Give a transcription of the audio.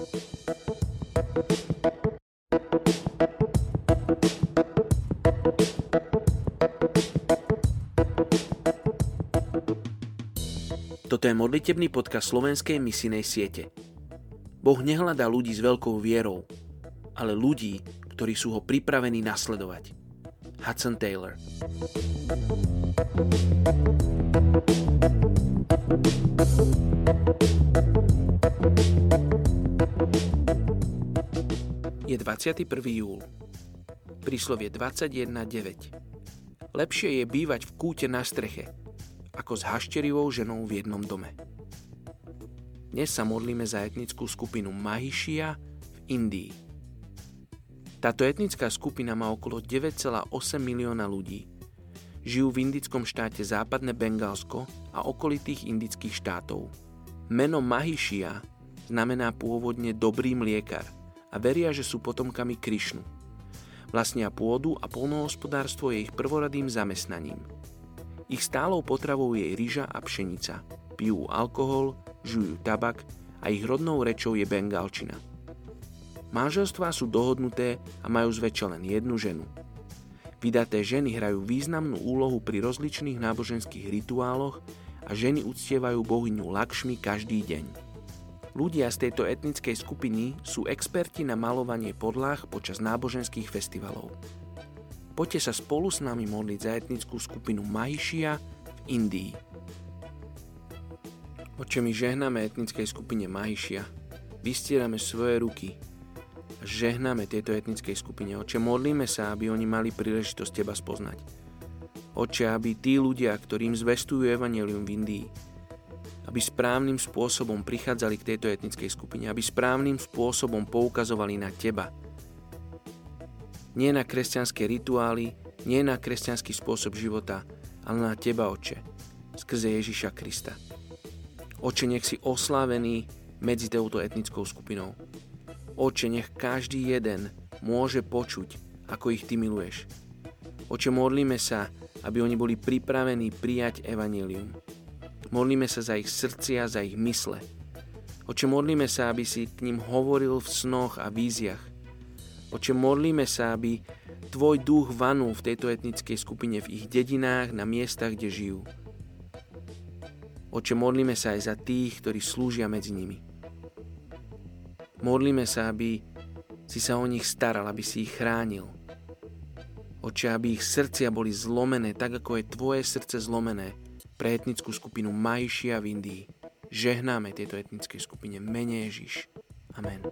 Toto je modlitebný podcast slovenskej misinej siete. Boh nehľadá ľudí s veľkou vierou, ale ľudí, ktorí sú ho pripravení nasledovať. Hudson Taylor Je 21. júl. Príslovie 21.9. Lepšie je bývať v kúte na streche, ako s hašterivou ženou v jednom dome. Dnes sa modlíme za etnickú skupinu Mahishia v Indii. Táto etnická skupina má okolo 9,8 milióna ľudí. Žijú v indickom štáte Západné Bengálsko a okolitých indických štátov. Meno Mahishia znamená pôvodne dobrý mliekar a veria, že sú potomkami Krišnu. Vlastnia pôdu a polnohospodárstvo je ich prvoradým zamestnaním – ich stálou potravou je ryža a pšenica. Pijú alkohol, žujú tabak a ich rodnou rečou je bengalčina. Manželstvá sú dohodnuté a majú zväčša len jednu ženu. Vydaté ženy hrajú významnú úlohu pri rozličných náboženských rituáloch a ženy uctievajú bohyňu Lakšmi každý deň. Ľudia z tejto etnickej skupiny sú experti na malovanie podlah počas náboženských festivalov. Poďte sa spolu s nami modliť za etnickú skupinu Mahishia v Indii. Oče, my žehnáme etnickej skupine Mahishia. Vystierame svoje ruky a žehnáme tejto etnickej skupine. Oče, modlíme sa, aby oni mali príležitosť Teba spoznať. Oče, aby tí ľudia, ktorým zvestujú Evangelium v Indii, aby správnym spôsobom prichádzali k tejto etnickej skupine, aby správnym spôsobom poukazovali na Teba, nie na kresťanské rituály, nie na kresťanský spôsob života, ale na Teba, Oče, skrze Ježiša Krista. Oče, nech si oslávený medzi touto etnickou skupinou. Oče, nech každý jeden môže počuť, ako ich Ty miluješ. Oče, modlíme sa, aby oni boli pripravení prijať evanílium. Modlíme sa za ich srdcia, za ich mysle. Oče, modlíme sa, aby si k ním hovoril v snoch a víziach. Oče, modlíme sa, aby Tvoj duch vanul v tejto etnickej skupine v ich dedinách, na miestach, kde žijú. Oče, modlíme sa aj za tých, ktorí slúžia medzi nimi. Modlíme sa, aby si sa o nich staral, aby si ich chránil. Oče, aby ich srdcia boli zlomené, tak ako je Tvoje srdce zlomené pre etnickú skupinu Majšia v Indii. Žehnáme tejto etnickej skupine. Mene Ježiš. Amen.